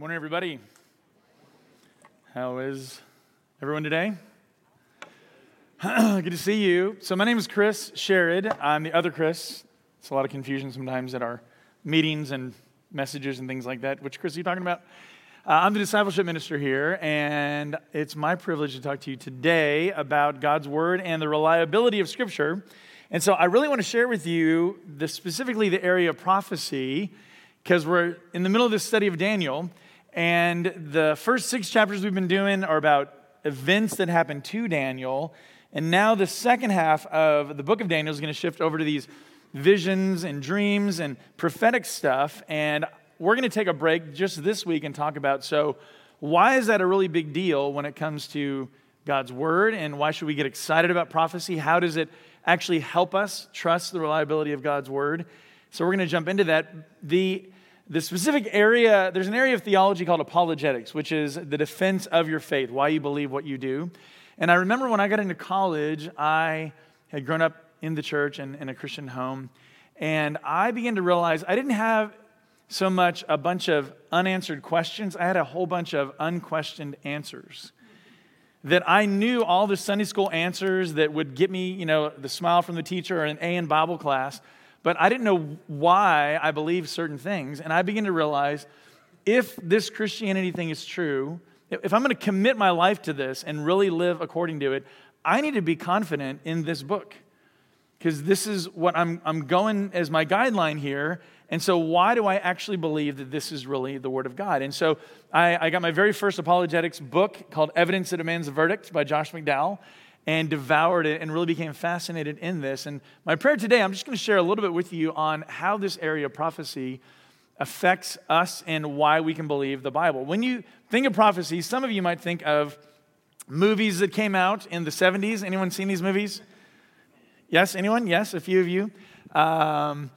Morning, everybody. How is everyone today? Good to see you. So, my name is Chris Sherrod. I'm the other Chris. It's a lot of confusion sometimes at our meetings and messages and things like that. Which Chris are you talking about? Uh, I'm the discipleship minister here, and it's my privilege to talk to you today about God's Word and the reliability of Scripture. And so, I really want to share with you the, specifically the area of prophecy because we're in the middle of this study of Daniel. And the first six chapters we've been doing are about events that happened to Daniel. And now the second half of the book of Daniel is going to shift over to these visions and dreams and prophetic stuff. And we're going to take a break just this week and talk about so, why is that a really big deal when it comes to God's word? And why should we get excited about prophecy? How does it actually help us trust the reliability of God's word? So, we're going to jump into that. The the specific area, there's an area of theology called apologetics, which is the defense of your faith, why you believe what you do. And I remember when I got into college, I had grown up in the church and in a Christian home, and I began to realize I didn't have so much a bunch of unanswered questions, I had a whole bunch of unquestioned answers. That I knew all the Sunday school answers that would get me, you know, the smile from the teacher or an A in Bible class but I didn't know why I believed certain things. And I began to realize if this Christianity thing is true, if I'm going to commit my life to this and really live according to it, I need to be confident in this book. Because this is what I'm, I'm going as my guideline here. And so, why do I actually believe that this is really the Word of God? And so, I, I got my very first apologetics book called Evidence That Demands a Verdict by Josh McDowell and devoured it and really became fascinated in this. And my prayer today, I'm just going to share a little bit with you on how this area of prophecy affects us and why we can believe the Bible. When you think of prophecy, some of you might think of movies that came out in the 70s. Anyone seen these movies? Yes, anyone? Yes, a few of you. Um,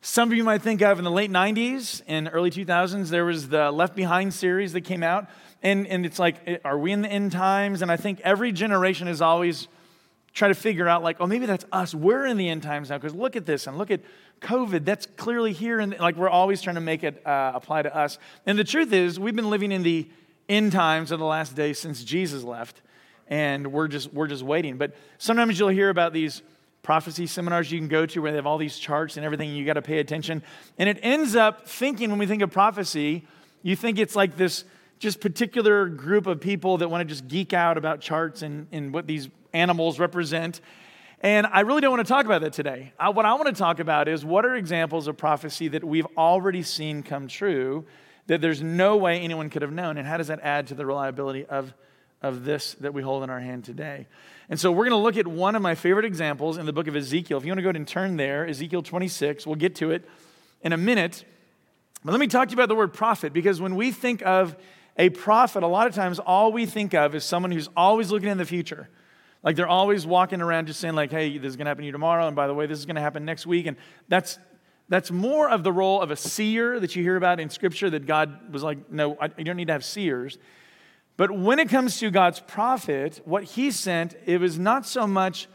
some of you might think of in the late 90s and early 2000s, there was the Left Behind series that came out. And, and it's like, are we in the end times? And I think every generation is always trying to figure out, like, oh, maybe that's us. We're in the end times now because look at this and look at COVID. That's clearly here. And like, we're always trying to make it uh, apply to us. And the truth is, we've been living in the end times of the last days since Jesus left. And we're just, we're just waiting. But sometimes you'll hear about these prophecy seminars you can go to where they have all these charts and everything, and you got to pay attention. And it ends up thinking, when we think of prophecy, you think it's like this just particular group of people that want to just geek out about charts and, and what these animals represent. And I really don't want to talk about that today. I, what I want to talk about is what are examples of prophecy that we've already seen come true that there's no way anyone could have known, and how does that add to the reliability of, of this that we hold in our hand today? And so we're going to look at one of my favorite examples in the book of Ezekiel. If you want to go ahead and turn there, Ezekiel 26, we'll get to it in a minute. But let me talk to you about the word prophet, because when we think of a prophet, a lot of times, all we think of is someone who's always looking in the future. Like they're always walking around just saying, like, hey, this is going to happen to you tomorrow, and by the way, this is going to happen next week. And that's that's more of the role of a seer that you hear about in Scripture that God was like, no, I, you don't need to have seers. But when it comes to God's prophet, what he sent, it was not so much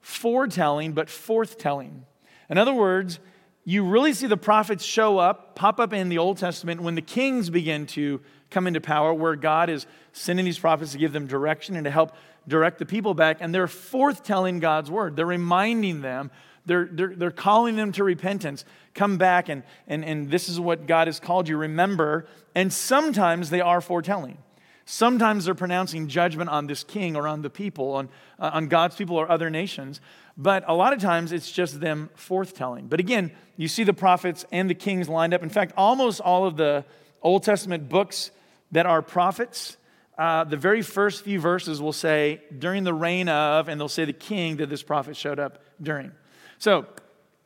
foretelling, but forthtelling. In other words, you really see the prophets show up, pop up in the Old Testament when the kings begin to come into power, where God is sending these prophets to give them direction and to help direct the people back. And they're forthtelling God's word. They're reminding them, they're, they're, they're calling them to repentance. Come back, and, and, and this is what God has called you. Remember. And sometimes they are foretelling. Sometimes they're pronouncing judgment on this king or on the people, on, uh, on God's people or other nations. But a lot of times it's just them forthtelling. But again, you see the prophets and the kings lined up. In fact, almost all of the Old Testament books that are prophets, uh, the very first few verses will say, during the reign of, and they'll say the king that this prophet showed up during. So,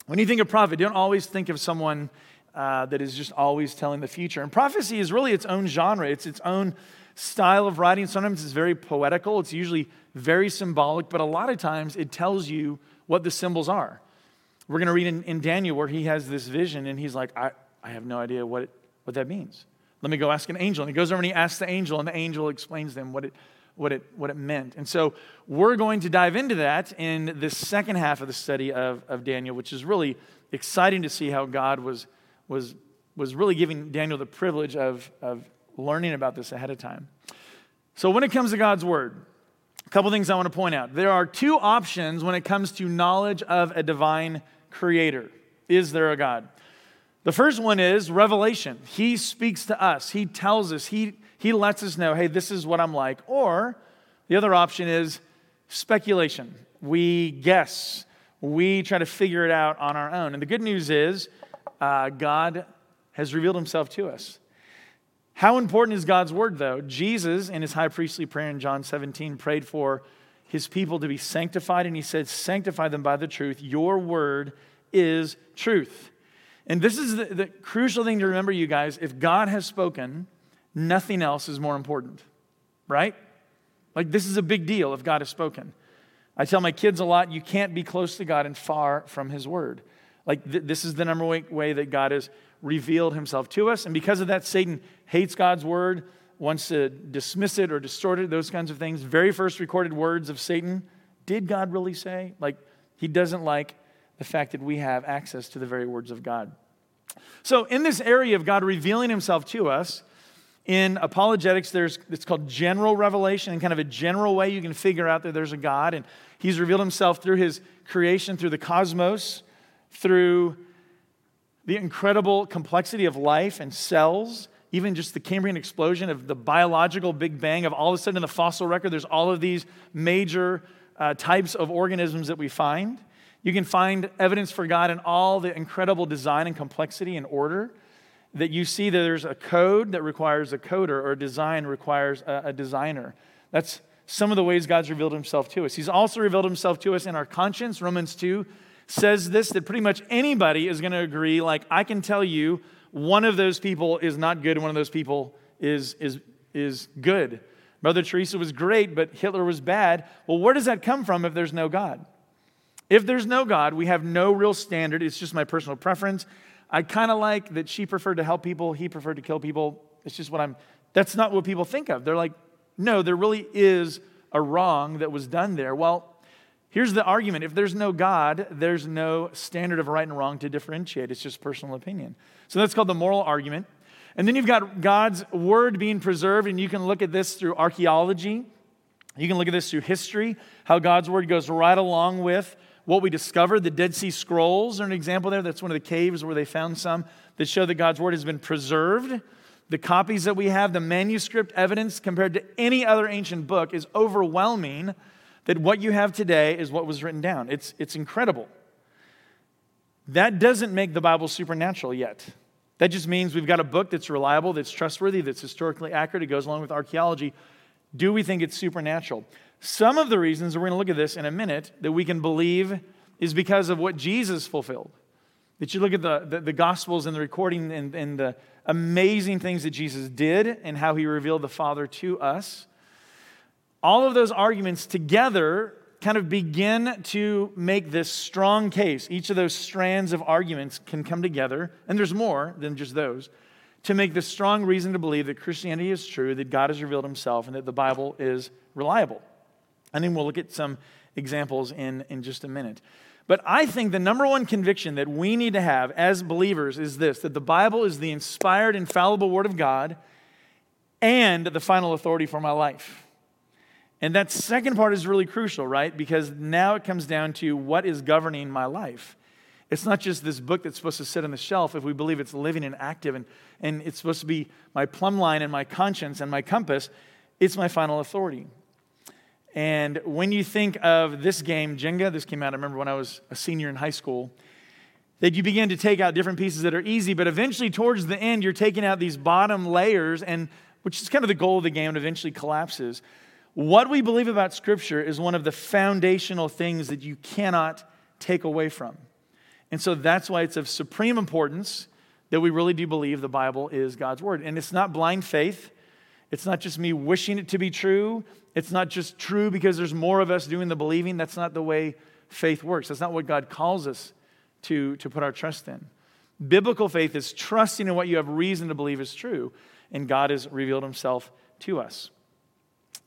when you think of prophet, don't always think of someone uh, that is just always telling the future. And prophecy is really its own genre, it's its own style of writing. Sometimes it's very poetical, it's usually very symbolic, but a lot of times it tells you what the symbols are. We're going to read in, in, Daniel where he has this vision and he's like, I, I have no idea what, it, what that means. Let me go ask an angel. And he goes over and he asks the angel, and the angel explains to them what it, what it, what it meant. And so we're going to dive into that in the second half of the study of, of Daniel, which is really exciting to see how God was, was, was really giving Daniel the privilege of, of learning about this ahead of time. So, when it comes to God's word, a couple things I want to point out. There are two options when it comes to knowledge of a divine creator. Is there a God? The first one is revelation. He speaks to us, He tells us, He, he lets us know, hey, this is what I'm like. Or the other option is speculation. We guess, we try to figure it out on our own. And the good news is, uh, God has revealed Himself to us. How important is God's word, though? Jesus, in his high priestly prayer in John 17, prayed for his people to be sanctified, and he said, Sanctify them by the truth. Your word is truth. And this is the, the, crucial thing to remember, you guys. If God has spoken, nothing else is more important, right? Like, this is a big deal if God has spoken. I tell my kids a lot you can't be close to God and far from his word. Like, th- this is the number one way that God has revealed himself to us. And because of that, Satan hates God's word, wants to dismiss it or distort it, those kinds of things. Very first recorded words of Satan did God really say? Like, he doesn't like the fact that we have access to the very words of God. So, in this area of God revealing himself to us, in apologetics, there's it's called general revelation, in kind of a general way you can figure out that there's a God, and He's revealed Himself through His creation, through the cosmos, through the incredible complexity of life and cells, even just the Cambrian explosion of the biological Big Bang, of all of a sudden in the fossil record, there's all of these major uh, types of organisms that we find. You can find evidence for God in all the incredible design and complexity and order that you see that there's a code that requires a coder or a design requires a, a designer. That's some of the ways God's revealed himself to us. He's also revealed himself to us in our conscience. Romans 2 says this that pretty much anybody is going to agree like I can tell you one of those people is not good one of those people is is is good. Mother Teresa was great, but Hitler was bad. Well, where does that come from if there's no God? If there's no God, we have no real standard. It's just my personal preference. I kind of like that she preferred to help people, he preferred to kill people. It's just what I'm, that's not what people think of. They're like, no, there really is a wrong that was done there. Well, Here's the argument if there's no God, there's no standard of right and wrong to differentiate. It's just personal opinion. So that's called the moral argument. And then you've got God's word being preserved, and you can look at this through archaeology. You can look at this through history, how God's word goes right along with what we discovered. The Dead Sea Scrolls are an example there. That's one of the caves where they found some that show that God's word has been preserved. The copies that we have, the manuscript evidence compared to any other ancient book is overwhelming that what you have today is what was written down. It's, it's incredible. That doesn't make the Bible supernatural yet. That just means we've got a book that's reliable, that's trustworthy, that's historically accurate. It goes along with archaeology. Do we think it's supernatural? Some of the reasons, we're going to look at this in a minute, that we can believe is because of what Jesus fulfilled. That you look at the, the, the Gospels and the recording and, and the amazing things that Jesus did and how he revealed the Father to us all of those arguments together kind of begin to make this strong case. Each of those strands of arguments can come together, and there's more than just those, to make the strong reason to believe that Christianity is true, that God has revealed himself, and that the Bible is reliable. And then we'll look at some examples in, in just a minute. But I think the number one conviction that we need to have as believers is this that the Bible is the inspired, infallible Word of God and the final authority for my life. And that second part is really crucial, right? Because now it comes down to what is governing my life. It's not just this book that's supposed to sit on the shelf if we believe it's living and active and, and it's supposed to be my plumb line and my conscience and my compass. It's my final authority. And when you think of this game, Jenga, this came out, I remember when I was a senior in high school, that you begin to take out different pieces that are easy, but eventually towards the end, you're taking out these bottom layers, and which is kind of the goal of the game, and eventually collapses. What we believe about Scripture is one of the foundational things that you cannot take away from. And so that's why it's of supreme importance that we really do believe the Bible is God's Word. And it's not blind faith, it's not just me wishing it to be true, it's not just true because there's more of us doing the believing. That's not the way faith works. That's not what God calls us to, to put our trust in. Biblical faith is trusting in what you have reason to believe is true, and God has revealed Himself to us.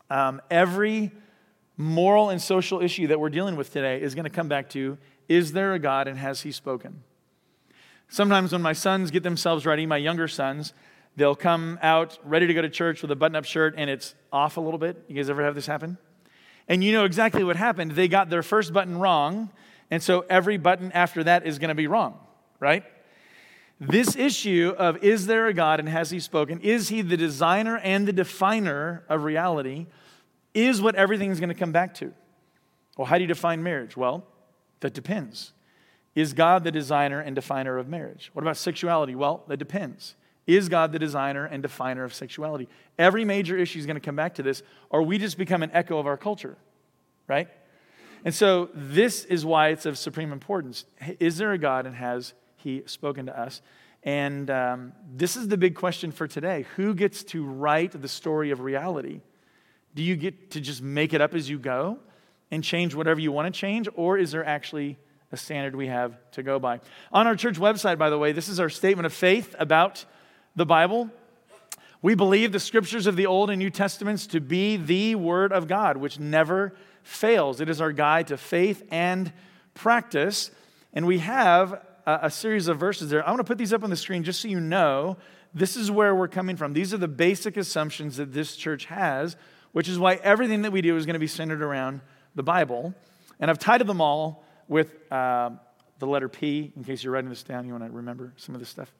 Um, every moral and social issue that we're dealing with today is going to come back to is there a God and has He spoken? Sometimes when my sons get themselves ready, my younger sons, They'll come out ready to go to church with a button up shirt and it's off a little bit. You guys ever have this happen? And you know exactly what happened. They got their first button wrong, and so every button after that is going to be wrong, right? This issue of is there a God and has he spoken? Is he the designer and the definer of reality? Is what everything's going to come back to. Well, how do you define marriage? Well, that depends. Is God the designer and definer of marriage? What about sexuality? Well, that depends. Is God the designer and definer of sexuality? Every major issue is going to come back to this, or we just become an echo of our culture, right? And so this is why it's of supreme importance. Is there a God and has He spoken to us? And um, this is the big question for today. Who gets to write the story of reality? Do you get to just make it up as you go and change whatever you want to change, or is there actually a standard we have to go by? On our church website, by the way, this is our statement of faith about the Bible. We believe the scriptures of the Old and New Testaments to be the Word of God, which never fails. It is our guide to faith and practice. And we have a, a series of verses there. I want to put these up on the screen just so you know this is where we're coming from. These are the basic assumptions that this church has, which is why everything that we do is going to be centered around the Bible. And I've titled them all with uh, the letter P, in case you're writing this down, you want to remember some of this stuff.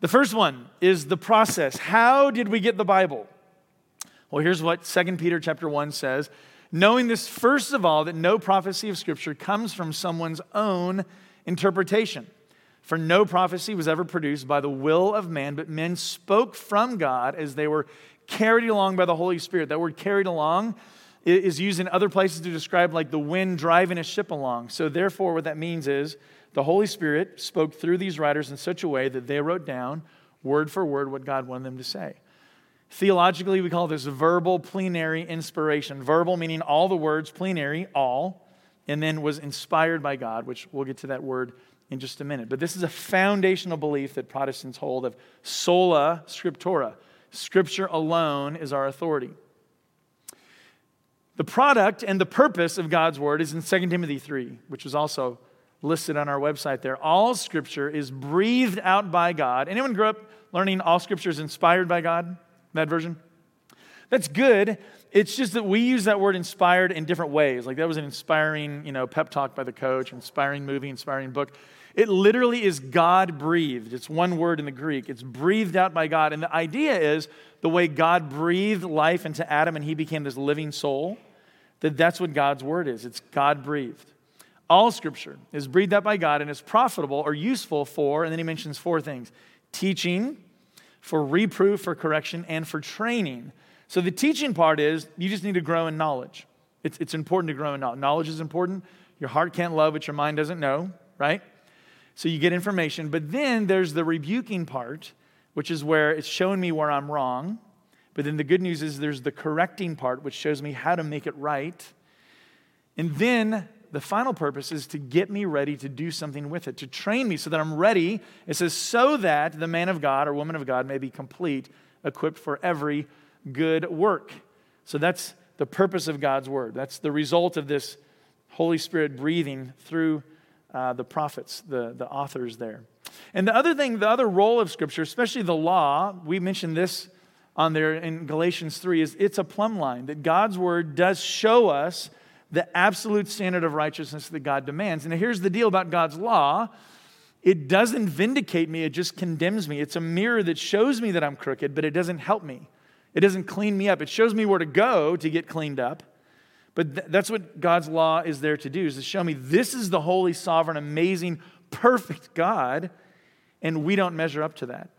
The first one is the process. How did we get the Bible? Well, here's what 2 Peter chapter 1 says. Knowing this, first of all, that no prophecy of Scripture comes from someone's own interpretation. For no prophecy was ever produced by the will of man, but men spoke from God as they were carried along by the Holy Spirit. That word carried along is used in other places to describe like the wind driving a ship along. So, therefore, what that means is the Holy Spirit spoke through these writers in such a way that they wrote down word for word what God wanted them to say. Theologically, we call this verbal plenary inspiration. Verbal meaning all the words, plenary, all, and then was inspired by God, which we'll get to that word in just a minute. But this is a foundational belief that Protestants hold of sola scriptura. Scripture alone is our authority. The product and the purpose of God's word is in 2 Timothy 3, which is also listed on our website there. All scripture is breathed out by God. Anyone grew up learning all scripture is inspired by God? That version? That's good. It's just that we use that word inspired in different ways. Like that was an inspiring, you know, pep talk by the coach, inspiring movie, inspiring book. It literally is God breathed. It's one word in the Greek. It's breathed out by God. And the idea is the way God breathed life into Adam and he became this living soul, that that's what God's word is. It's God breathed. All scripture is breathed out by God and is profitable or useful for, and then he mentions four things teaching, for reproof, for correction, and for training. So the teaching part is you just need to grow in knowledge. It's, it's important to grow in knowledge. Knowledge is important. Your heart can't love what your mind doesn't know, right? So you get information. But then there's the rebuking part, which is where it's showing me where I'm wrong. But then the good news is there's the correcting part, which shows me how to make it right. And then the final purpose is to get me ready to do something with it, to train me so that I'm ready. It says, so that the man of God or woman of God may be complete, equipped for every good work. So that's the purpose of God's word. That's the result of this Holy Spirit breathing through uh, the prophets, the, the authors there. And the other thing, the other role of Scripture, especially the law, we mentioned this on there in Galatians 3, is it's a plumb line that God's word does show us the absolute standard of righteousness that God demands. And here's the deal about God's law it doesn't vindicate me, it just condemns me. It's a mirror that shows me that I'm crooked, but it doesn't help me. It doesn't clean me up. It shows me where to go to get cleaned up. But th- that's what God's law is there to do, is to show me this is the holy, sovereign, amazing, perfect God, and we don't measure up to that.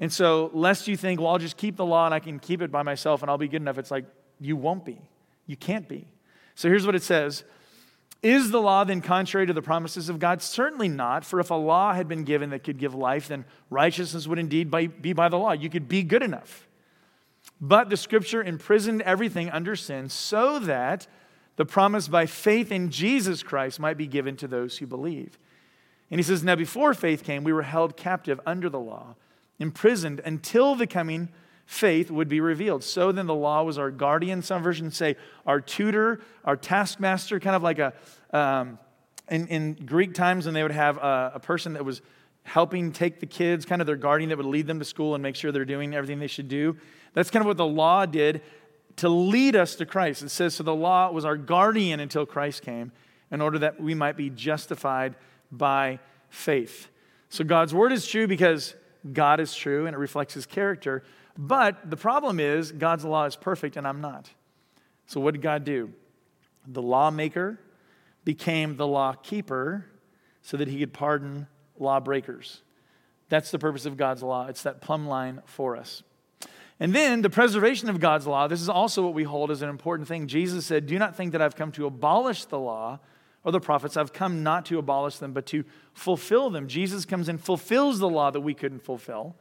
And so, lest you think, well, I'll just keep the law and I can keep it by myself and I'll be good enough, it's like, you won't be. You can't be. So here's what it says Is the law then contrary to the promises of God? Certainly not. For if a law had been given that could give life, then righteousness would indeed be by the law. You could be good enough. But the scripture imprisoned everything under sin so that the promise by faith in Jesus Christ might be given to those who believe. And he says, Now before faith came, we were held captive under the law, imprisoned until the coming faith would be revealed. So then the law was our guardian. Some versions say our tutor, our taskmaster, kind of like a, um, in, in Greek times when they would have a, a person that was helping take the kids, kind of their guardian that would lead them to school and make sure they're doing everything they should do. That's kind of what the law did to lead us to Christ. It says, so the law was our guardian until Christ came in order that we might be justified by faith. So God's word is true because God is true and it reflects his character. But the problem is, God's law is perfect and I'm not. So what did God do? The lawmaker became the law keeper so that he could pardon lawbreakers. That's the purpose of God's law. It's that plumb line for us. And then the preservation of God's law, this is also what we hold as an important thing. Jesus said, Do not think that I've come to abolish the law or the prophets. I've come not to abolish them, but to fulfill them. Jesus comes and fulfills the law that we couldn't fulfill.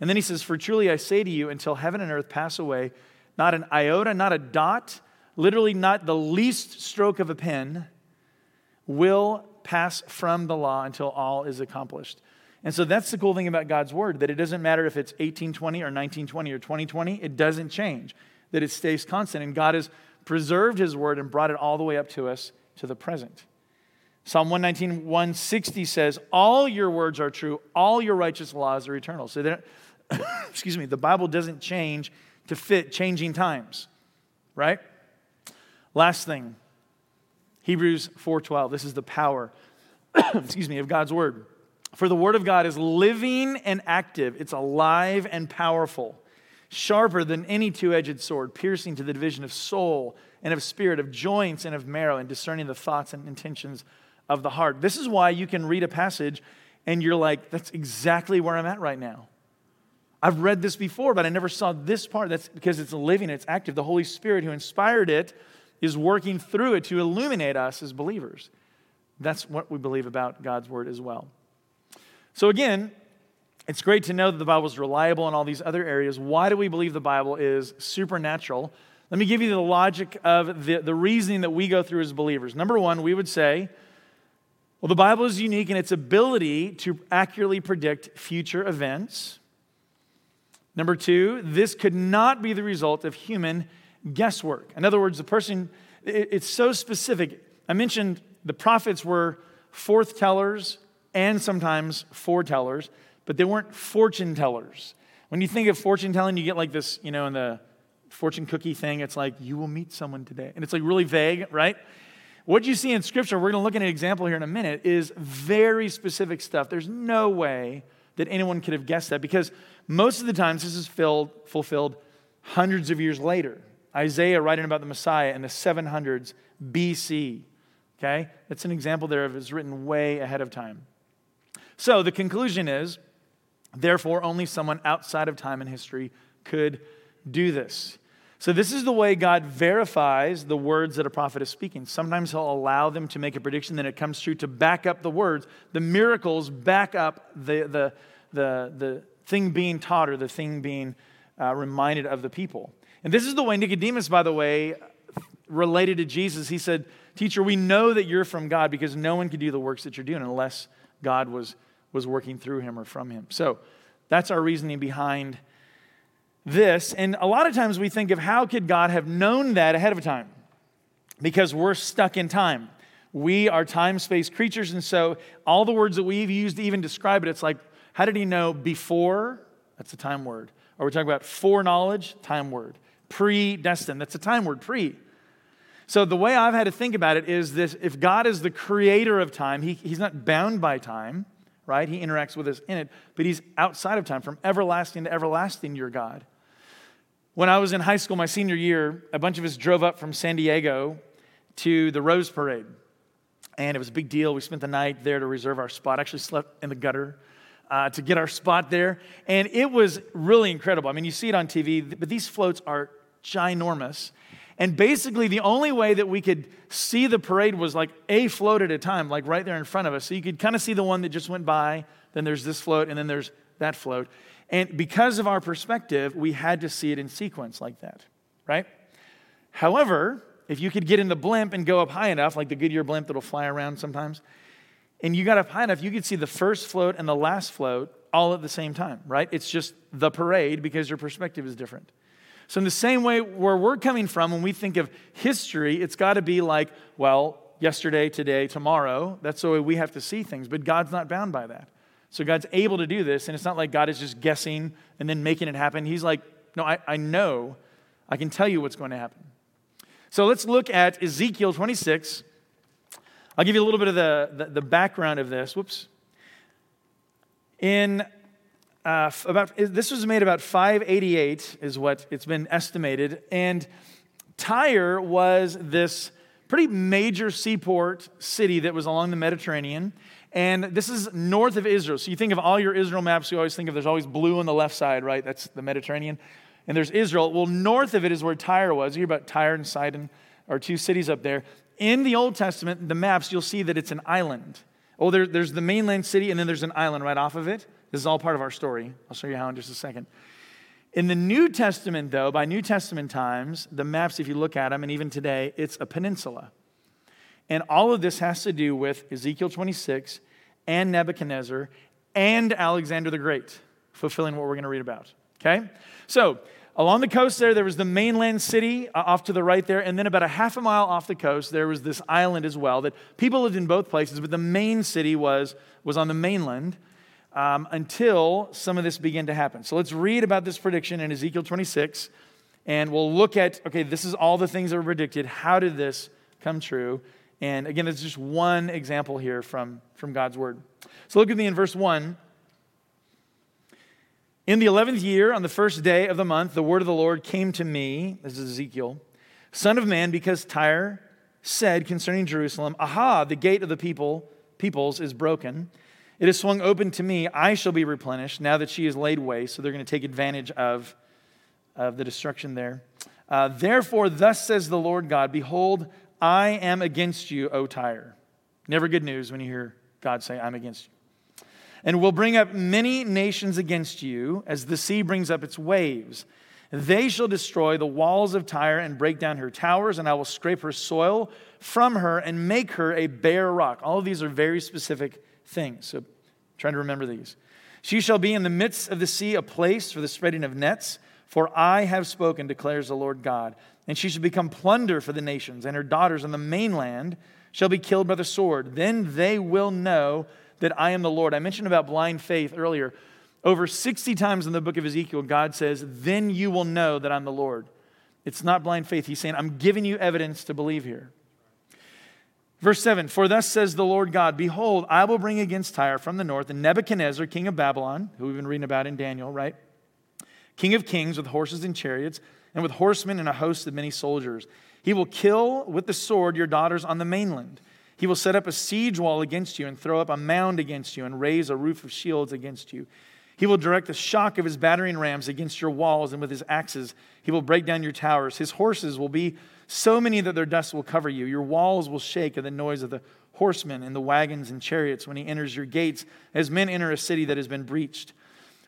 And then he says, For truly I say to you, until heaven and earth pass away, not an iota, not a dot, literally not the least stroke of a pen, will pass from the law until all is accomplished. And so that's the cool thing about God's word that it doesn't matter if it's 1820 or 1920 or 2020, it doesn't change, that it stays constant. And God has preserved his word and brought it all the way up to us to the present. Psalm 119, 160 says, All your words are true, all your righteous laws are eternal. So excuse me, the Bible doesn't change to fit changing times, right? Last thing, Hebrews 4:12. This is the power, excuse me, of God's word. For the word of God is living and active. It's alive and powerful, sharper than any two-edged sword, piercing to the division of soul and of spirit, of joints and of marrow, and discerning the thoughts and intentions of the heart. This is why you can read a passage and you're like, that's exactly where I'm at right now. I've read this before, but I never saw this part. That's because it's living, it's active. The Holy Spirit who inspired it is working through it to illuminate us as believers. That's what we believe about God's word as well. So, again, it's great to know that the Bible is reliable in all these other areas. Why do we believe the Bible is supernatural? Let me give you the logic of the, the reasoning that we go through as believers. Number one, we would say, well, the Bible is unique in its ability to accurately predict future events. Number two, this could not be the result of human guesswork. In other words, the person, it's so specific. I mentioned the prophets were forth tellers and sometimes foretellers, but they weren't fortune tellers. When you think of fortune telling, you get like this, you know, in the fortune cookie thing, it's like, you will meet someone today. And it's like really vague, right? What you see in Scripture, we're going to look at an example here in a minute, is very specific stuff. There's no way that anyone could have guessed that because most of the times this is filled, fulfilled hundreds of years later. Isaiah writing about the Messiah in the 700s BC. Okay? That's an example there of it's written way ahead of time. So the conclusion is therefore, only someone outside of time and history could do this. So, this is the way God verifies the words that a prophet is speaking. Sometimes He'll allow them to make a prediction, then it comes true to back up the words. The miracles back up the, the, the, the thing being taught or the thing being uh, reminded of the people. And this is the way Nicodemus, by the way, related to Jesus. He said, Teacher, we know that you're from God because no one could do the works that you're doing unless God was, was working through him or from him. So that's our reasoning behind this. And a lot of times we think of how could God have known that ahead of time? Because we're stuck in time. We are time space creatures. And so all the words that we've used to even describe it, it's like, how did he know before? That's a time word. Are we're talking about foreknowledge, time word predestined. That's a time word, pre. So the way I've had to think about it is this if God is the creator of time, he, he's not bound by time, right? He interacts with us in it, but he's outside of time. From everlasting to everlasting, you're God. When I was in high school, my senior year, a bunch of us drove up from San Diego to the Rose Parade. And it was a big deal. We spent the night there to reserve our spot. Actually, slept in the gutter uh, to get our spot there. And it was really incredible. I mean, you see it on TV, but these floats are ginormous. And basically, the only way that we could see the parade was like a float at a time, like right there in front of us. So you could kind of see the one that just went by, then there's this float, and then there's that float. And because of our perspective, we had to see it in sequence like that, right? However, if you could get in the blimp and go up high enough, like the Goodyear blimp that'll fly around sometimes, and you got up high enough, you could see the first float and the last float all at the same time, right? It's just the parade because your perspective is different. So, in the same way, where we're coming from, when we think of history, it's got to be like, well, yesterday, today, tomorrow. That's the way we have to see things, but God's not bound by that. So God's able to do this, and it's not like God is just guessing and then making it happen. He's like, no, I, I know. I can tell you what's going to happen. So let's look at Ezekiel 26. I'll give you a little bit of the, the, the background of this. Whoops. In uh, about, this was made about 588, is what it's been estimated. And Tyre was this pretty major seaport city that was along the Mediterranean. And this is north of Israel. So you think of all your Israel maps, you always think of there's always blue on the left side, right? That's the Mediterranean. And there's Israel. Well, north of it is where Tyre was. You hear about Tyre and Sidon, are two cities up there. In the Old Testament, the maps, you'll see that it's an island. Oh, there, there's the mainland city, and then there's an island right off of it. This is all part of our story. I'll show you how in just a second. In the New Testament, though, by New Testament times, the maps, if you look at them, and even today, it's a peninsula. And all of this has to do with Ezekiel 26 and Nebuchadnezzar and Alexander the Great, fulfilling what we're going to read about. Okay? So, along the coast there, there was the mainland city uh, off to the right there. And then about a half a mile off the coast, there was this island as well that people lived in both places, but the main city was, was on the mainland. Um, until some of this began to happen. So let's read about this prediction in Ezekiel 26, and we'll look at okay, this is all the things that were predicted. How did this come true? And again, it's just one example here from, from God's word. So look at me in verse 1. In the 11th year, on the first day of the month, the word of the Lord came to me, this is Ezekiel, Son of man, because Tyre said concerning Jerusalem, Aha, the gate of the people, peoples is broken. It is swung open to me. I shall be replenished now that she is laid waste. So they're going to take advantage of, of the destruction there. Uh, Therefore, thus says the Lord God Behold, I am against you, O Tyre. Never good news when you hear God say, I'm against you. And will bring up many nations against you as the sea brings up its waves. They shall destroy the walls of Tyre and break down her towers, and I will scrape her soil from her and make her a bare rock. All of these are very specific things. So trying to remember these. She shall be in the midst of the sea a place for the spreading of nets, for I have spoken, declares the Lord God and she shall become plunder for the nations, and her daughters on the mainland shall be killed by the sword. Then they will know that I am the Lord. I mentioned about blind faith earlier. Over 60 times in the book of Ezekiel, God says, Then you will know that I'm the Lord. It's not blind faith. He's saying, I'm giving you evidence to believe here. Verse 7 For thus says the Lord God, Behold, I will bring against Tyre from the north, and Nebuchadnezzar, king of Babylon, who we've been reading about in Daniel, right? King of kings with horses and chariots and with horsemen and a host of many soldiers. He will kill with the sword your daughters on the mainland. He will set up a siege wall against you and throw up a mound against you and raise a roof of shields against you. He will direct the shock of his battering rams against your walls, and with his axes he will break down your towers. His horses will be so many that their dust will cover you. Your walls will shake at the noise of the horsemen and the wagons and chariots when he enters your gates, as men enter a city that has been breached.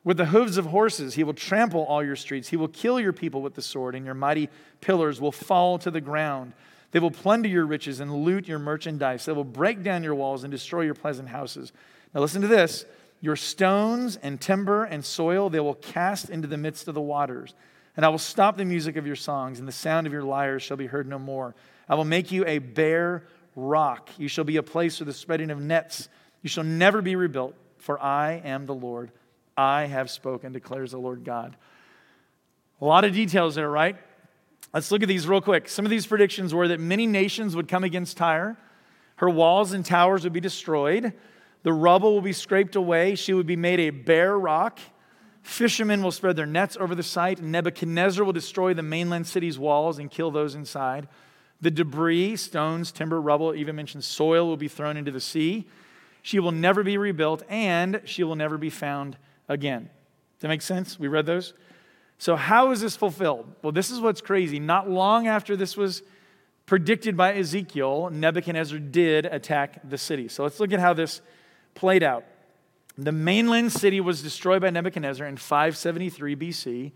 With the hooves of horses, he will trample all your streets. He will kill your people with the sword, and your mighty pillars will fall to the ground. They will plunder your riches and loot your merchandise. They will break down your walls and destroy your pleasant houses. Now, listen to this your stones and timber and soil they will cast into the midst of the waters. And I will stop the music of your songs, and the sound of your lyres shall be heard no more. I will make you a bare rock. You shall be a place for the spreading of nets. You shall never be rebuilt, for I am the Lord I have spoken, declares the Lord God. A lot of details there, right? Let's look at these real quick. Some of these predictions were that many nations would come against Tyre, her walls and towers would be destroyed, the rubble will be scraped away, she would be made a bare rock. Fishermen will spread their nets over the site. Nebuchadnezzar will destroy the mainland city's walls and kill those inside. The debris, stones, timber, rubble, even mentioned soil, will be thrown into the sea. She will never be rebuilt, and she will never be found again. Does that make sense? We read those? So, how is this fulfilled? Well, this is what's crazy. Not long after this was predicted by Ezekiel, Nebuchadnezzar did attack the city. So, let's look at how this played out. The mainland city was destroyed by Nebuchadnezzar in 573 BC.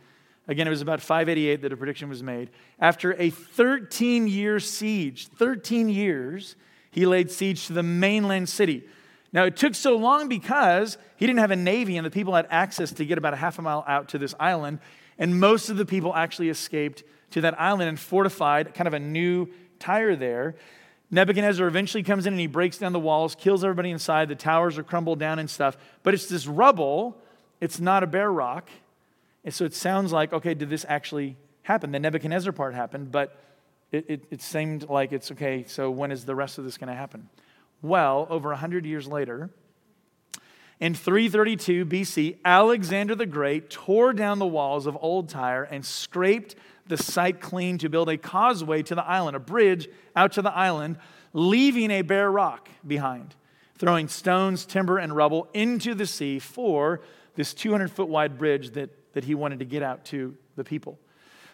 Again, it was about 588 that a prediction was made. After a 13 year siege, 13 years, he laid siege to the mainland city. Now, it took so long because he didn't have a navy and the people had access to get about a half a mile out to this island. And most of the people actually escaped to that island and fortified kind of a new Tyre there. Nebuchadnezzar eventually comes in and he breaks down the walls, kills everybody inside. The towers are crumbled down and stuff. But it's this rubble, it's not a bare rock. And so it sounds like, okay, did this actually happen? The Nebuchadnezzar part happened, but it, it, it seemed like it's okay, so when is the rest of this going to happen? Well, over 100 years later, in 332 BC, Alexander the Great tore down the walls of Old Tyre and scraped the site clean to build a causeway to the island, a bridge out to the island, leaving a bare rock behind, throwing stones, timber, and rubble into the sea for this 200 foot wide bridge that, that he wanted to get out to the people.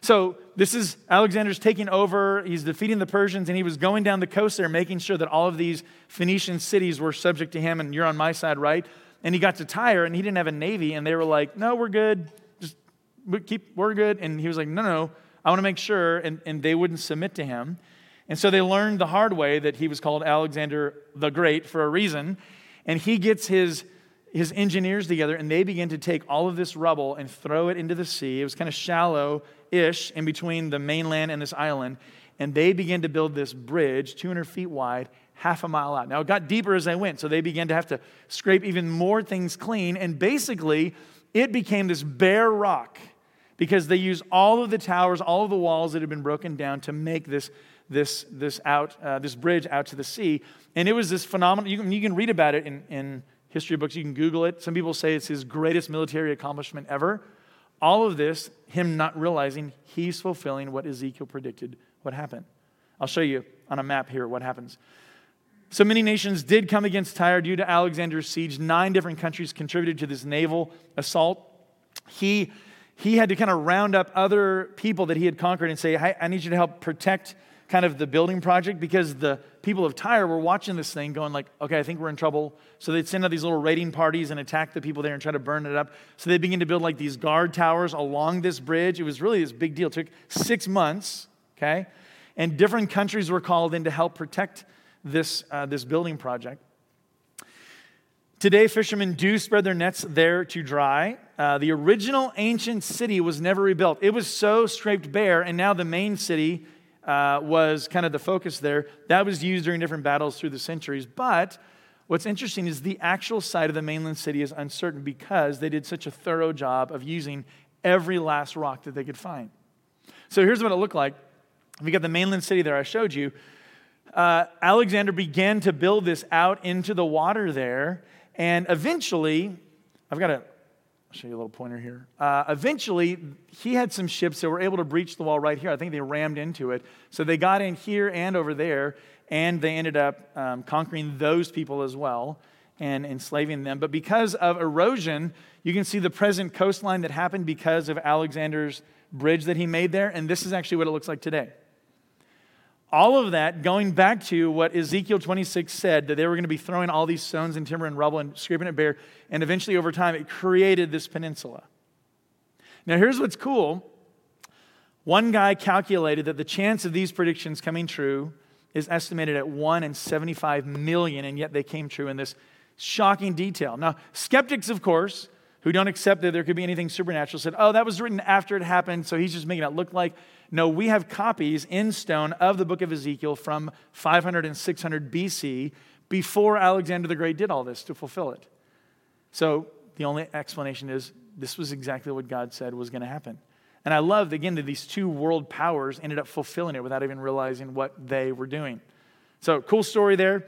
So, this is Alexander's taking over. He's defeating the Persians, and he was going down the coast there, making sure that all of these Phoenician cities were subject to him, and you're on my side, right? And he got to Tyre, and he didn't have a navy, and they were like, No, we're good. Just keep, we're good. And he was like, No, no, I want to make sure. And, and they wouldn't submit to him. And so they learned the hard way that he was called Alexander the Great for a reason. And he gets his, his engineers together and they begin to take all of this rubble and throw it into the sea. It was kind of shallow ish in between the mainland and this island. And they began to build this bridge, 200 feet wide, half a mile out. Now it got deeper as they went, so they began to have to scrape even more things clean. And basically, it became this bare rock because they used all of the towers, all of the walls that had been broken down to make this, this, this, out, uh, this bridge out to the sea. And it was this phenomenal, you can, you can read about it in, in history books, you can Google it. Some people say it's his greatest military accomplishment ever. All of this, him not realizing he's fulfilling what Ezekiel predicted would happen. I'll show you on a map here what happens. So many nations did come against Tyre due to Alexander's siege. Nine different countries contributed to this naval assault. He he had to kind of round up other people that he had conquered and say, hey, I need you to help protect kind of the building project because the people of Tyre were watching this thing going like, okay, I think we're in trouble. So they'd send out these little raiding parties and attack the people there and try to burn it up. So they begin to build like these guard towers along this bridge. It was really this big deal. It took six months, okay? And different countries were called in to help protect this, uh, this building project. Today, fishermen do spread their nets there to dry. Uh, the original ancient city was never rebuilt. It was so scraped bare, and now the main city uh, was kind of the focus there. That was used during different battles through the centuries. But what's interesting is the actual site of the mainland city is uncertain because they did such a thorough job of using every last rock that they could find. So here's what it looked like. We got the mainland city there I showed you. Uh, Alexander began to build this out into the water there. And eventually, I've got to show you a little pointer here. Uh, eventually, he had some ships that were able to breach the wall right here. I think they rammed into it. So they got in here and over there, and they ended up um, conquering those people as well and enslaving them. But because of erosion, you can see the present coastline that happened because of Alexander's bridge that he made there. And this is actually what it looks like today. All of that going back to what Ezekiel 26 said that they were going to be throwing all these stones and timber and rubble and scraping it bare. And eventually, over time, it created this peninsula. Now, here's what's cool. One guy calculated that the chance of these predictions coming true is estimated at 1 in 75 million, and yet they came true in this shocking detail. Now, skeptics, of course, who don't accept that there could be anything supernatural said, oh, that was written after it happened, so he's just making it look like no, we have copies in stone of the book of Ezekiel from 500 and 600 BC before Alexander the Great did all this to fulfill it. So the only explanation is this was exactly what God said was going to happen. And I love, again, that these two world powers ended up fulfilling it without even realizing what they were doing. So, cool story there.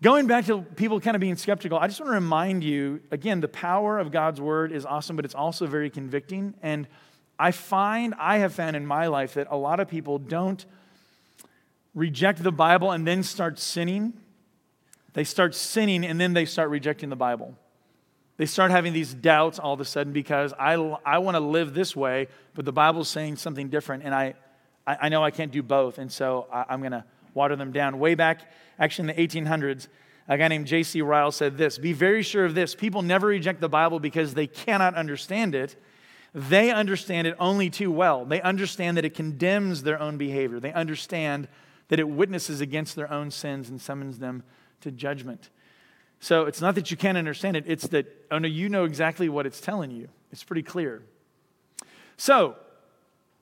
Going back to people kind of being skeptical, I just want to remind you again, the power of God's word is awesome, but it's also very convicting. And I find, I have found in my life that a lot of people don't reject the Bible and then start sinning. They start sinning and then they start rejecting the Bible. They start having these doubts all of a sudden because I, I want to live this way, but the Bible's saying something different, and I, I know I can't do both, and so I, I'm going to water them down. Way back, actually in the 1800s, a guy named J.C. Ryle said this Be very sure of this people never reject the Bible because they cannot understand it they understand it only too well. They understand that it condemns their own behavior. They understand that it witnesses against their own sins and summons them to judgment. So it's not that you can't understand it, it's that, oh no, you know exactly what it's telling you. It's pretty clear. So,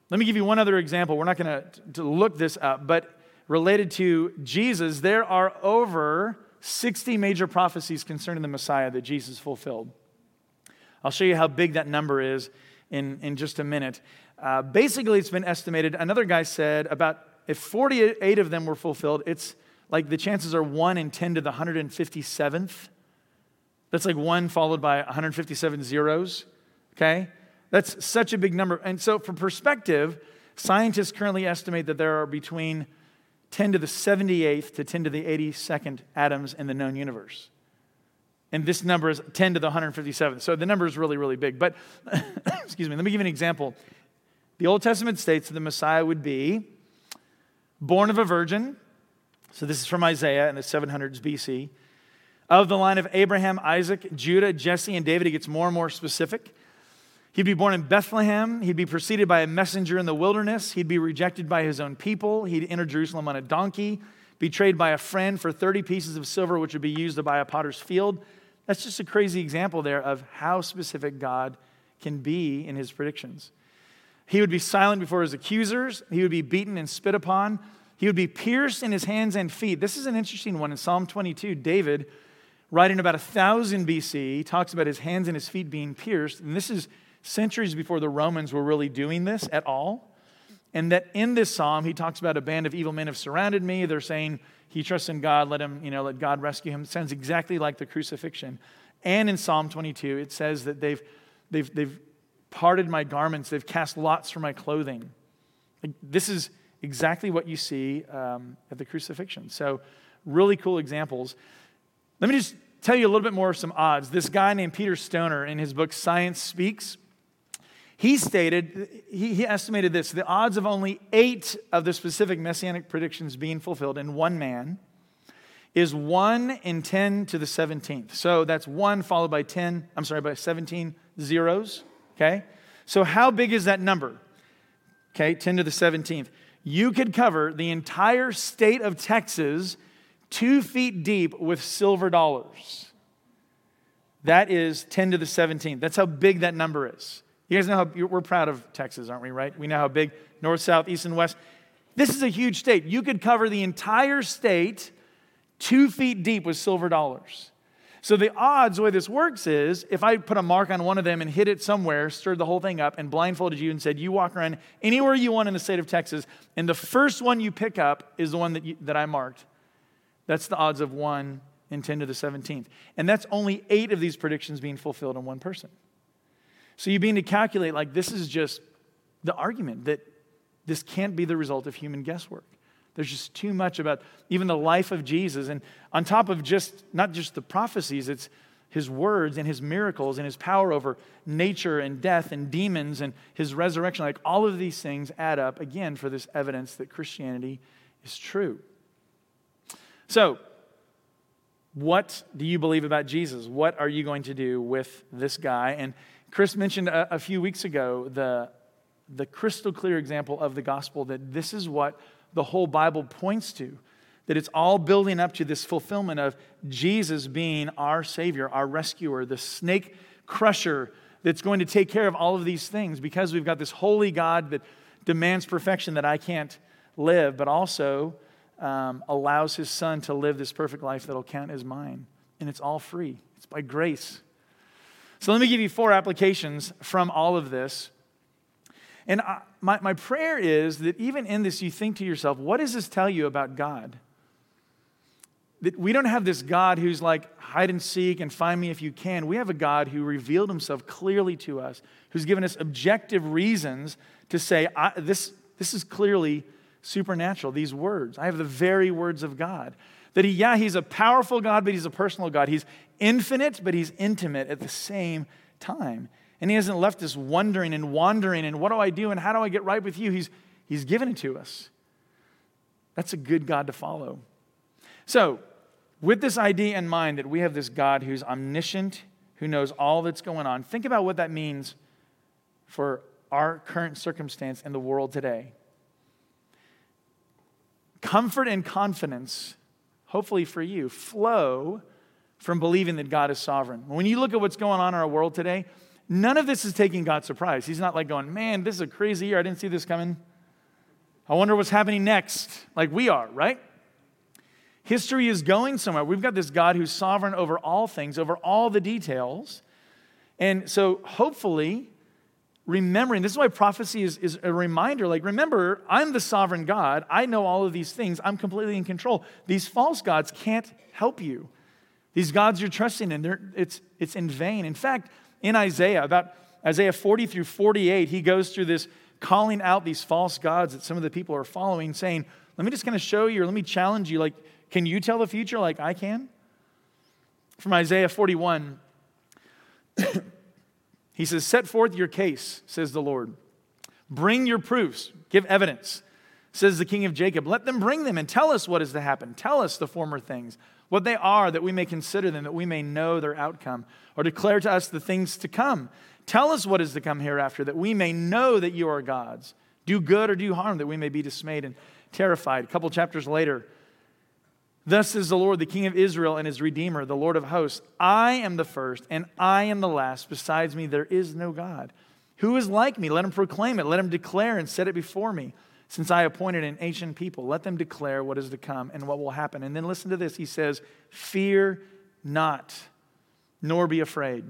let me give you one other example. We're not going to look this up, but related to Jesus, there are over 60 major prophecies concerning the Messiah that Jesus fulfilled. I'll show you how big that number is in, in just a minute. Uh, basically, it's been estimated, another guy said about if 48 of them were fulfilled, it's like the chances are 1 in 10 to the 157th. That's like 1 followed by 157 zeros, okay? That's such a big number. And so, for perspective, scientists currently estimate that there are between 10 to the 78th to 10 to the 82nd atoms in the known universe. And this number is 10 to the 157th. So the number is really, really big. But, excuse me, let me give you an example. The Old Testament states that the Messiah would be born of a virgin. So this is from Isaiah in the 700s BC. Of the line of Abraham, Isaac, Judah, Jesse, and David, it gets more and more specific. He'd be born in Bethlehem. He'd be preceded by a messenger in the wilderness. He'd be rejected by his own people. He'd enter Jerusalem on a donkey, betrayed by a friend for 30 pieces of silver, which would be used to buy a potter's field. That's just a crazy example there of how specific God can be in his predictions. He would be silent before his accusers. He would be beaten and spit upon. He would be pierced in his hands and feet. This is an interesting one. In Psalm 22, David, writing about 1000 BC, talks about his hands and his feet being pierced. And this is centuries before the Romans were really doing this at all. And that in this psalm, he talks about a band of evil men have surrounded me. They're saying he trusts in God, let him, you know, let God rescue him. It sounds exactly like the crucifixion. And in Psalm 22, it says that they've, they've, they've parted my garments, they've cast lots for my clothing. Like, this is exactly what you see um, at the crucifixion. So, really cool examples. Let me just tell you a little bit more of some odds. This guy named Peter Stoner, in his book Science Speaks, he stated, he, estimated this the odds of only eight of the specific messianic predictions being fulfilled in one man is 1 in 10 to the 17th. So that's 1 followed by 10, I'm sorry, by 17 zeros. Okay? So how big is that number? Okay, 10 to the 17th. You could cover the entire state of Texas two feet deep with silver dollars. That is 10 to the 17th. That's how big that number is. You guys know how we're proud of Texas, aren't we, right? We know how big north, south, east, and west. This is a huge state. You could cover the entire state two feet deep with silver dollars. So the odds, the way this works is if I put a mark on one of them and hit it somewhere, stirred the whole thing up, and blindfolded you and said, You walk around anywhere you want in the state of Texas, and the first one you pick up is the one that, you, that I marked. That's the odds of 1 in 10 to the 17th. And that's only eight of these predictions being fulfilled in one person. So you begin to calculate like this is just the argument that this can't be the result of human guesswork. There's just too much about even the life of Jesus. And on top of just, not just the prophecies, it's his words and his miracles and his power over nature and death and demons and his resurrection. Like all of these things add up again for this evidence that Christianity is true. So, what do you believe about Jesus? What are you going to do with this guy? And Chris mentioned a, a few weeks ago the, the crystal clear example of the gospel that this is what the whole Bible points to. That it's all building up to this fulfillment of Jesus being our Savior, our rescuer, the snake crusher that's going to take care of all of these things because we've got this holy God that demands perfection that I can't live, but also um, allows his son to live this perfect life that'll count as mine. And it's all free, it's by grace. So let me give you four applications from all of this. And I, my, my prayer is that even in this, you think to yourself, what does this tell you about God? That we don't have this God who's like hide and seek and find me if you can. We have a God who revealed himself clearly to us, who's given us objective reasons to say, this, this is clearly supernatural, these words. I have the very words of God. That he, yeah, he's a powerful God, but he's a personal God. He's infinite, but he's intimate at the same time. And he hasn't left us wondering and wandering and what do I do and how do I get right with you? He's, he's given it to us. That's a good God to follow. So, with this idea in mind that we have this God who's omniscient, who knows all that's going on, think about what that means for our current circumstance in the world today. Comfort and confidence, hopefully for you, flow from believing that God is sovereign. When you look at what's going on in our world today, none of this is taking God surprise. He's not like going, man, this is a crazy year. I didn't see this coming. I wonder what's happening next, like we are, right? History is going somewhere. We've got this God who's sovereign over all things, over all the details. And so, hopefully, remembering this is why prophecy is, is a reminder like, remember, I'm the sovereign God. I know all of these things. I'm completely in control. These false gods can't help you. These gods you're trusting in, it's, it's in vain. In fact, in Isaiah, about Isaiah 40 through 48, he goes through this calling out these false gods that some of the people are following, saying, Let me just kind of show you, or let me challenge you. Like, can you tell the future like I can? From Isaiah 41, he says, Set forth your case, says the Lord. Bring your proofs, give evidence, says the king of Jacob. Let them bring them and tell us what is to happen. Tell us the former things, what they are, that we may consider them, that we may know their outcome, or declare to us the things to come. Tell us what is to come hereafter, that we may know that you are gods. Do good or do harm, that we may be dismayed and terrified. A couple chapters later, Thus is the Lord, the King of Israel and his Redeemer, the Lord of hosts. I am the first and I am the last. Besides me, there is no God. Who is like me? Let him proclaim it. Let him declare and set it before me. Since I appointed an ancient people, let them declare what is to come and what will happen. And then listen to this. He says, Fear not, nor be afraid.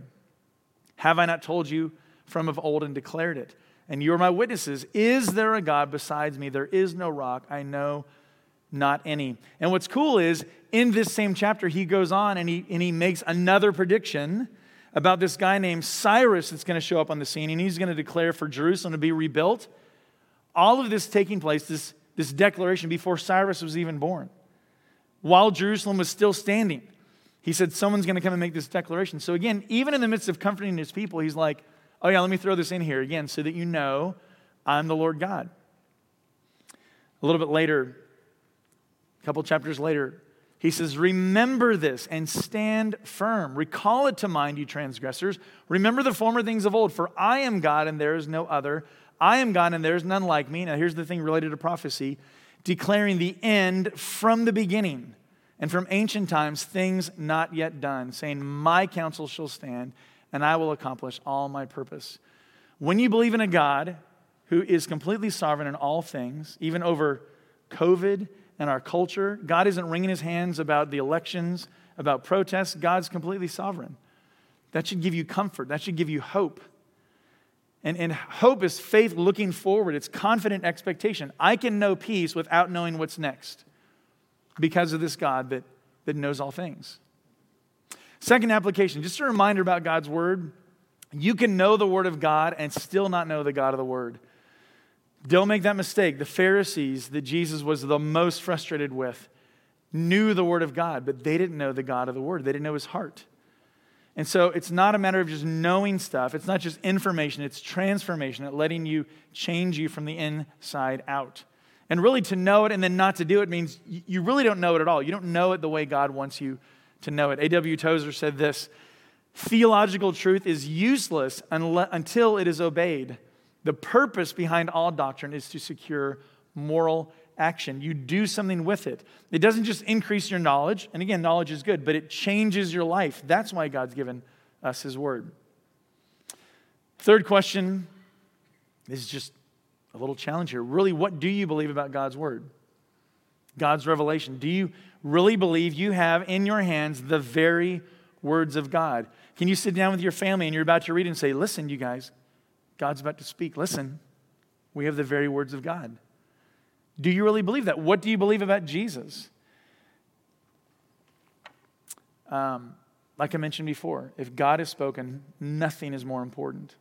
Have I not told you from of old and declared it? And you are my witnesses. Is there a God besides me? There is no rock. I know not any. And what's cool is in this same chapter, he goes on and he, and he makes another prediction about this guy named Cyrus that's going to show up on the scene, and he's going to declare for Jerusalem to be rebuilt. All of this taking place, this, this declaration, before Cyrus was even born. While Jerusalem was still standing, he said, Someone's going to come and make this declaration. So, again, even in the midst of comforting his people, he's like, Oh, yeah, let me throw this in here again so that you know I'm the Lord God. A little bit later, a couple chapters later, he says, Remember this and stand firm. Recall it to mind, you transgressors. Remember the former things of old, for I am God and there is no other. I am God and there is none like me. Now, here's the thing related to prophecy declaring the end from the beginning and from ancient times things not yet done, saying, My counsel shall stand and I will accomplish all my purpose. When you believe in a God who is completely sovereign in all things, even over COVID and our culture. God isn't wringing his hands about the elections, about protests. God's completely sovereign. That should give you comfort, that should give you hope. And, and hope is faith looking forward, it's confident expectation. I can know peace without knowing what's next because of this God that, that knows all things. Second application, just a reminder about God's word. You can know the word of God and still not know the God of the word. Don't make that mistake. The Pharisees that Jesus was the most frustrated with knew the Word of God, but they didn't know the God of the Word. They didn't know His heart. And so it's not a matter of just knowing stuff. It's not just information, it's transformation, it's letting you change you from the inside out. And really, to know it and then not to do it means you really don't know it at all. You don't know it the way God wants you to know it. A.W. Tozer said this Theological truth is useless until it is obeyed. The purpose behind all doctrine is to secure moral action. You do something with it. It doesn't just increase your knowledge, and again, knowledge is good, but it changes your life. That's why God's given us His Word. Third question is just a little challenge here. Really, what do you believe about God's Word? God's revelation. Do you really believe you have in your hands the very words of God? Can you sit down with your family and you're about to read and say, Listen, you guys, God's about to speak. Listen, we have the very words of God. Do you really believe that? What do you believe about Jesus? Um, like I mentioned before, if God has spoken, nothing is more important.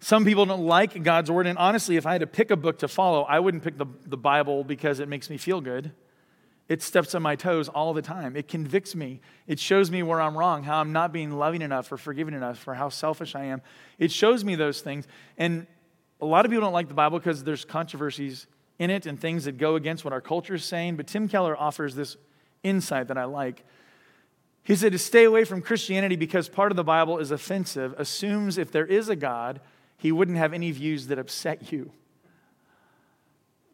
Some people don't like God's word, and honestly, if I had to pick a book to follow, I wouldn't pick the, the Bible because it makes me feel good. It steps on my toes all the time. It convicts me. It shows me where I'm wrong, how I'm not being loving enough or forgiving enough, for how selfish I am. It shows me those things. And a lot of people don't like the Bible because there's controversies in it and things that go against what our culture is saying. But Tim Keller offers this insight that I like. He said to stay away from Christianity because part of the Bible is offensive, assumes if there is a God, he wouldn't have any views that upset you.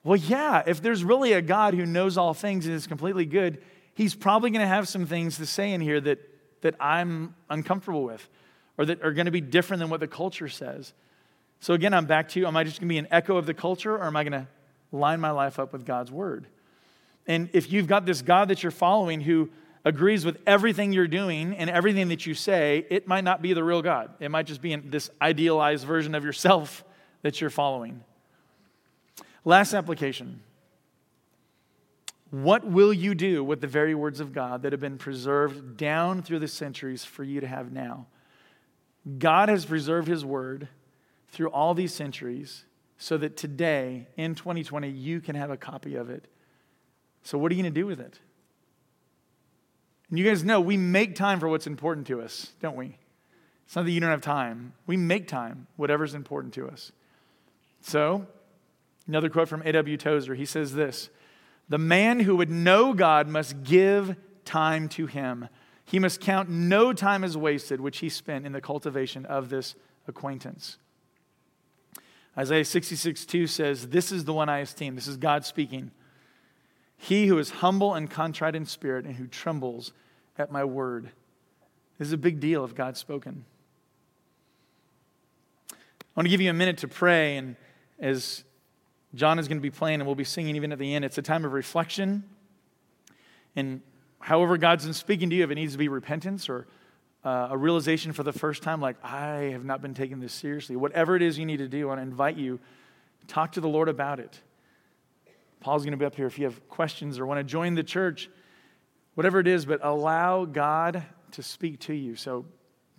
Well, yeah, if there's really a God who knows all things and is completely good, he's probably going to have some things to say in here that, that I'm uncomfortable with or that are going to be different than what the culture says. So again, I'm back to you. Am I just going to be an echo of the culture or am I going to line my life up with God's word? And if you've got this God that you're following who agrees with everything you're doing and everything that you say, it might not be the real God. It might just be this idealized version of yourself that you're following. Last application. What will you do with the very words of God that have been preserved down through the centuries for you to have now? God has preserved his word through all these centuries so that today, in 2020, you can have a copy of it. So, what are you going to do with it? And you guys know we make time for what's important to us, don't we? It's not that you don't have time. We make time, whatever's important to us. So, another quote from A.W. Tozer. He says this The man who would know God must give time to him. He must count no time as wasted, which he spent in the cultivation of this acquaintance. Isaiah 66 2 says, This is the one I esteem. This is God speaking. He who is humble and contrite in spirit and who trembles at my word. This is a big deal if God's spoken. I want to give you a minute to pray, and as John is going to be playing and we'll be singing even at the end, it's a time of reflection. And however God's been speaking to you, if it needs to be repentance or uh, a realization for the first time, like, I have not been taking this seriously. Whatever it is you need to do, I want to invite you, talk to the Lord about it. Paul's going to be up here if you have questions or want to join the church, whatever it is, but allow God to speak to you. So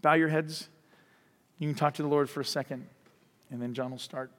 bow your heads. You can talk to the Lord for a second, and then John will start.